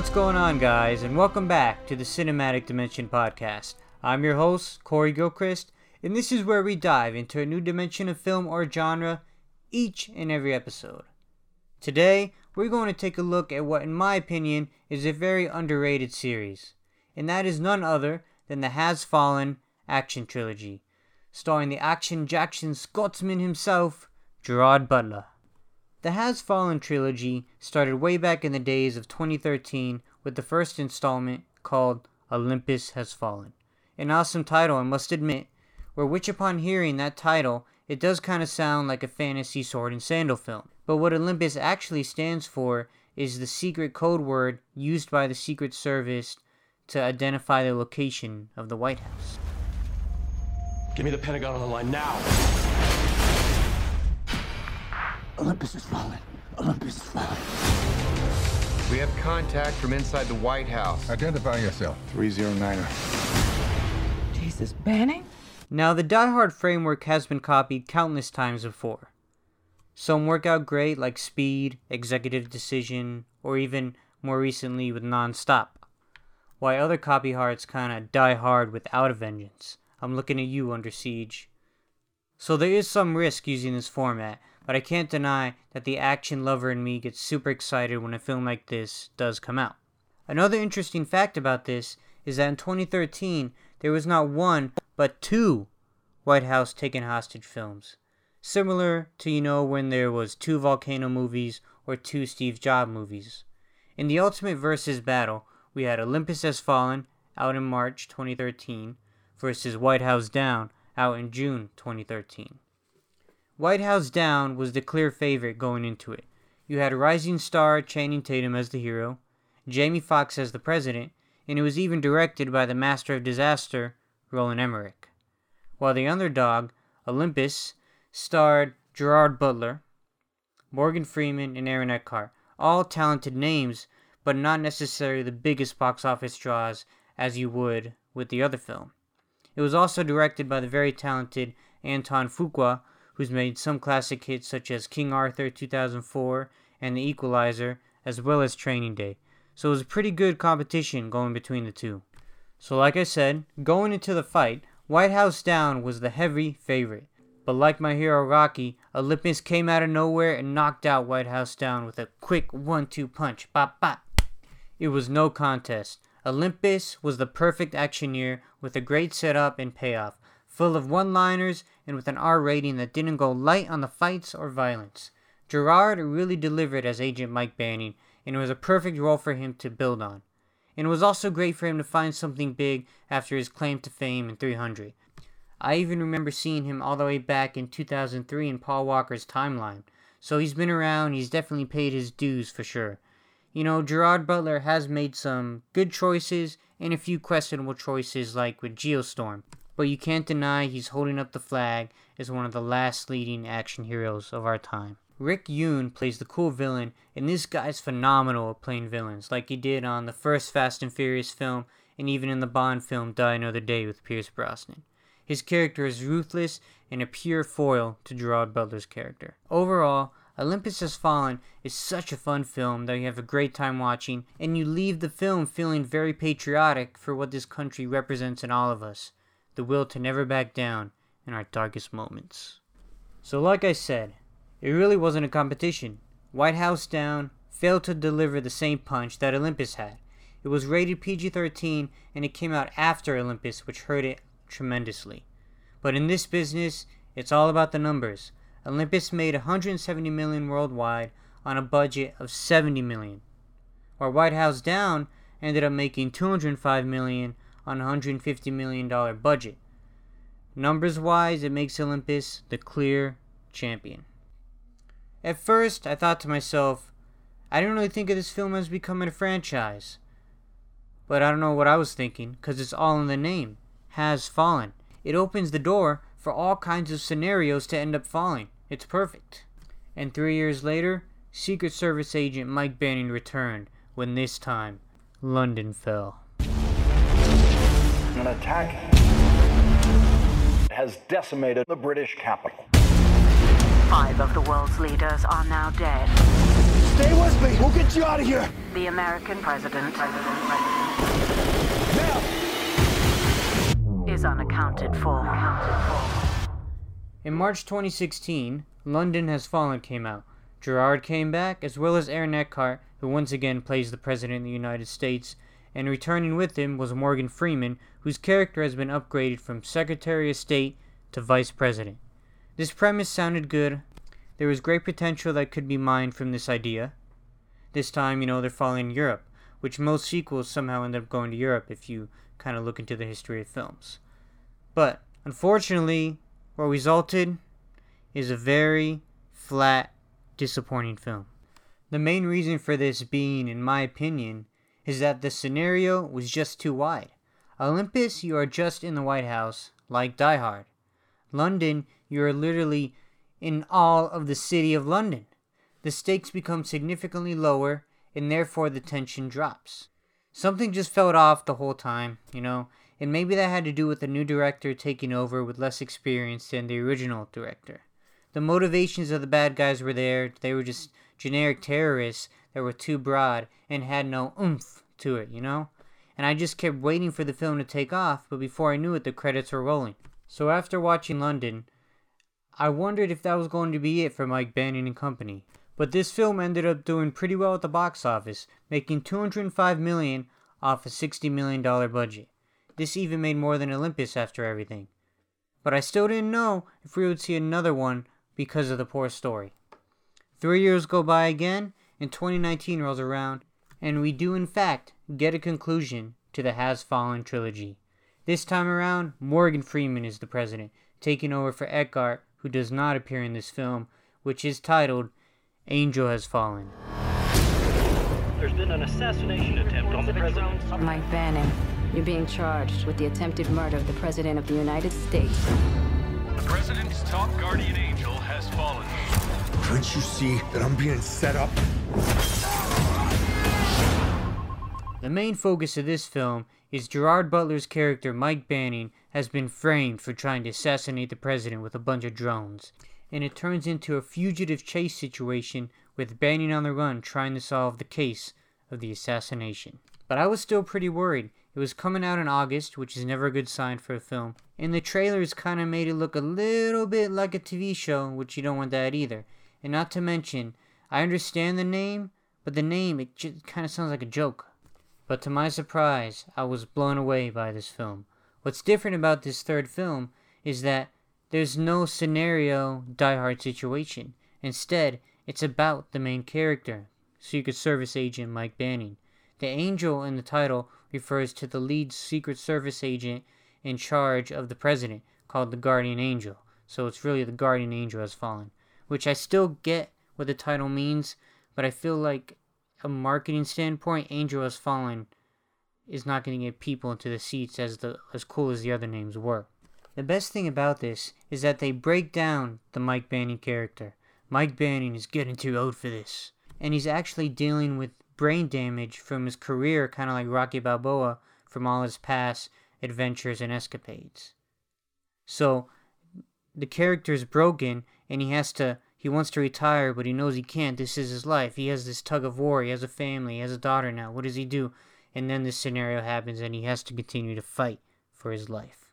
What's going on, guys, and welcome back to the Cinematic Dimension Podcast. I'm your host, Corey Gilchrist, and this is where we dive into a new dimension of film or genre each and every episode. Today, we're going to take a look at what, in my opinion, is a very underrated series, and that is none other than the Has Fallen action trilogy, starring the action Jackson Scotsman himself, Gerard Butler. The Has Fallen trilogy started way back in the days of 2013 with the first installment called Olympus Has Fallen. An awesome title, I must admit, where which upon hearing that title, it does kind of sound like a fantasy sword and sandal film. But what Olympus actually stands for is the secret code word used by the Secret Service to identify the location of the White House. Give me the Pentagon on the line now. Olympus has fallen. Olympus has fallen. We have contact from inside the White House. Identify yourself. 309er. Jesus, Banning? Now, the Die Hard framework has been copied countless times before. Some work out great, like Speed, Executive Decision, or even more recently with Non-Stop. While other copy hearts kinda die hard without a vengeance. I'm looking at you, Under Siege. So there is some risk using this format, but I can't deny that the action lover in me gets super excited when a film like this does come out. Another interesting fact about this is that in 2013, there was not one, but two White House taken hostage films. Similar to, you know, when there was two Volcano movies or two Steve Jobs movies. In the Ultimate Versus battle, we had Olympus Has Fallen, out in March 2013, versus White House Down, out in June 2013. White House Down was the clear favorite going into it. You had rising star Channing Tatum as the hero, Jamie Foxx as the president, and it was even directed by the master of disaster, Roland Emmerich. While the underdog, Olympus, starred Gerard Butler, Morgan Freeman, and Aaron Eckhart, all talented names, but not necessarily the biggest box office draws as you would with the other film. It was also directed by the very talented Antoine Fuqua, who's made some classic hits such as King Arthur 2004 and The Equalizer, as well as Training Day. So it was a pretty good competition going between the two. So, like I said, going into the fight, White House Down was the heavy favorite. But like my hero Rocky, Olympus came out of nowhere and knocked out White House down with a quick one two punch. Bop bop. It was no contest. Olympus was the perfect actioneer with a great setup and payoff, full of one liners and with an R rating that didn't go light on the fights or violence. Gerard really delivered as Agent Mike Banning, and it was a perfect role for him to build on. And it was also great for him to find something big after his claim to fame in 300. I even remember seeing him all the way back in 2003 in Paul Walker's timeline. So he's been around, he's definitely paid his dues for sure. You know, Gerard Butler has made some good choices and a few questionable choices, like with Geostorm, but you can't deny he's holding up the flag as one of the last leading action heroes of our time. Rick Yune plays the cool villain, and this guy's phenomenal at playing villains, like he did on the first Fast and Furious film and even in the Bond film Die Another Day with Pierce Brosnan. His character is ruthless and a pure foil to Gerard Butler's character. Overall, Olympus Has Fallen is such a fun film that you have a great time watching, and you leave the film feeling very patriotic for what this country represents in all of us the will to never back down in our darkest moments. So, like I said, it really wasn't a competition. White House Down failed to deliver the same punch that Olympus had. It was rated PG 13 and it came out after Olympus, which hurt it tremendously. But in this business, it's all about the numbers. Olympus made 170 million worldwide on a budget of 70 million, while White House Down ended up making 205 million on a 150 million dollar budget. Numbers wise, it makes Olympus the clear champion. At first, I thought to myself, I didn't really think of this film as becoming a franchise. But I don't know what I was thinking, because it's all in the name has fallen. It opens the door for all kinds of scenarios to end up falling. It's perfect. And three years later, Secret Service agent Mike Banning returned when this time London fell. An attack has decimated the British capital. Five of the world's leaders are now dead. Stay with me. We'll get you out of here. The American president is unaccounted for. In March 2016, London Has Fallen came out. Gerard came back, as well as Aaron Eckhart, who once again plays the President of the United States, and returning with him was Morgan Freeman, whose character has been upgraded from Secretary of State to Vice President. This premise sounded good. There was great potential that could be mined from this idea. This time, you know, they're following Europe, which most sequels somehow end up going to Europe if you kind of look into the history of films. But unfortunately, what resulted is a very flat, disappointing film. The main reason for this being, in my opinion, is that the scenario was just too wide. Olympus, you are just in the White House, like Die Hard. London, you are literally in all of the city of London. The stakes become significantly lower, and therefore the tension drops. Something just felt off the whole time, you know, and maybe that had to do with the new director taking over with less experience than the original director. The motivations of the bad guys were there, they were just generic terrorists that were too broad and had no oomph to it, you know? And I just kept waiting for the film to take off, but before I knew it, the credits were rolling. So after watching London, I wondered if that was going to be it for Mike Banning and company. But this film ended up doing pretty well at the box office, making 205 million off a 60 million dollar budget. This even made more than Olympus after everything. But I still didn't know if we would see another one because of the poor story. Three years go by again, and 2019 rolls around, and we do in fact get a conclusion to the Has Fallen trilogy. This time around, Morgan Freeman is the president, taking over for Eckhart, who does not appear in this film, which is titled Angel Has Fallen. There's been an assassination attempt on the president. Mike Banning, you're being charged with the attempted murder of the President of the United States. The president's top guardian angel has fallen. Can't you see that I'm being set up? The main focus of this film is Gerard Butler's character Mike Banning has been framed for trying to assassinate the president with a bunch of drones, and it turns into a fugitive chase situation with Banning on the run trying to solve the case of the assassination. But I was still pretty worried. It was coming out in August, which is never a good sign for a film, and the trailers kind of made it look a little bit like a TV show, which you don't want that either. And not to mention, I understand the name, but the name it just kind of sounds like a joke. But to my surprise, I was blown away by this film. What's different about this third film is that there's no scenario Die Hard situation. Instead, it's about the main character, Secret Service agent Mike Banning. The angel in the title refers to the lead Secret Service agent in charge of the president, called the Guardian Angel. So it's really the Guardian Angel has fallen, which I still get what the title means, but I feel like a marketing standpoint, Angel has fallen is not going to get people into the seats as the as cool as the other names were. The best thing about this is that they break down the Mike Banning character. Mike Banning is getting too old for this, and he's actually dealing with brain damage from his career, kind of like Rocky Balboa from all his past adventures and escapades. So the character is broken, and he has to. He wants to retire, but he knows he can't. This is his life. He has this tug of war. He has a family. He has a daughter now. What does he do? And then this scenario happens, and he has to continue to fight for his life.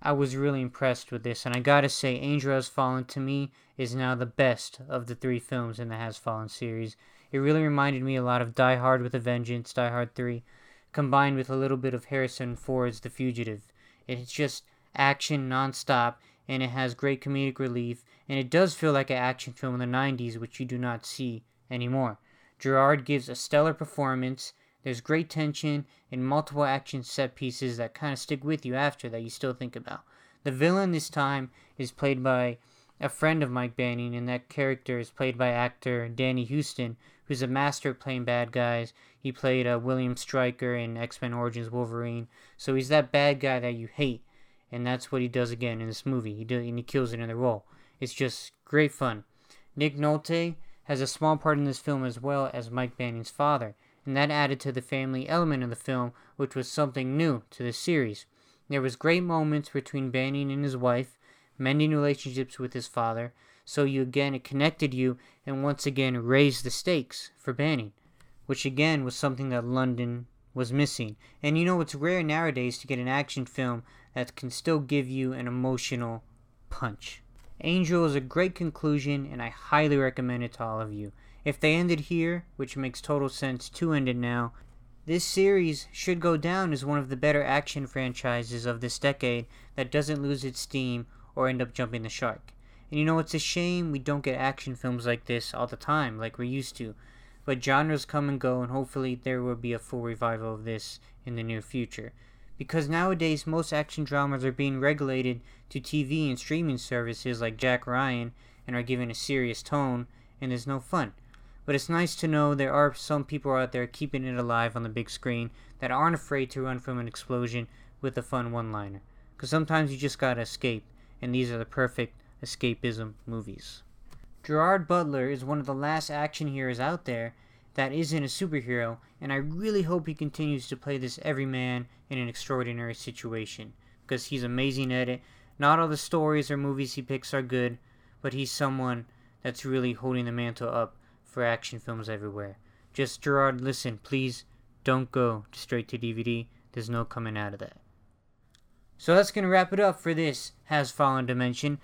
I was really impressed with this, and I gotta say, Angel Has Fallen to me is now the best of the three films in the Has Fallen series. It really reminded me a lot of Die Hard with a Vengeance, Die Hard 3, combined with a little bit of Harrison Ford's The Fugitive. It's just action nonstop, and it has great comedic relief, and it does feel like an action film in the 90s, which you do not see anymore. Gerard gives a stellar performance. There's great tension and multiple action set pieces that kind of stick with you after that you still think about. The villain this time is played by a friend of Mike Banning, and that character is played by actor Danny Huston, who's a master at playing bad guys. He played uh, William Stryker in X Men Origins Wolverine, so he's that bad guy that you hate, and that's what he does again in this movie. He do, and he kills it in the role. It's just great fun. Nick Nolte has a small part in this film as well as Mike Banning's father, and that added to the family element of the film, which was something new to the series. There was great moments between Banning and his wife, mending relationships with his father, So you again, it connected you and once again raised the stakes for banning, which again was something that London was missing. And you know, it's rare nowadays to get an action film that can still give you an emotional punch. Angel is a great conclusion, and I highly recommend it to all of you. If they ended here, which makes total sense to end it now, this series should go down as one of the better action franchises of this decade that doesn't lose its steam or end up jumping the shark. And you know, it's a shame we don't get action films like this all the time, like we're used to. But genres come and go, and hopefully there will be a full revival of this in the near future. Because nowadays, most action dramas are being regulated to TV and streaming services like Jack Ryan and are given a serious tone, and there's no fun. But it's nice to know there are some people out there keeping it alive on the big screen that aren't afraid to run from an explosion with a fun one liner. Because sometimes you just gotta escape, and these are the perfect escapism movies. Gerard Butler is one of the last action heroes out there that isn't a superhero, and I really hope he continues to play this everyman in an extraordinary situation. Because he's amazing at it. Not all the stories or movies he picks are good, but he's someone that's really holding the mantle up for action films everywhere. Just Gerard, listen, please don't go straight to DVD. There's no coming out of that. So that's going to wrap it up for this Has Fallen Dimension.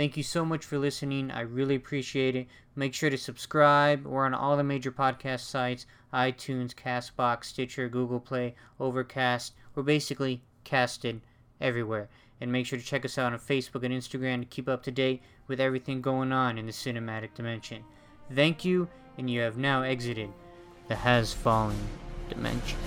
Thank you so much for listening. I really appreciate it. Make sure to subscribe. We're on all the major podcast sites iTunes, Castbox, Stitcher, Google Play, Overcast. We're basically casted everywhere. And make sure to check us out on Facebook and Instagram to keep up to date with everything going on in the cinematic dimension. Thank you, and you have now exited the Has Fallen Dimension.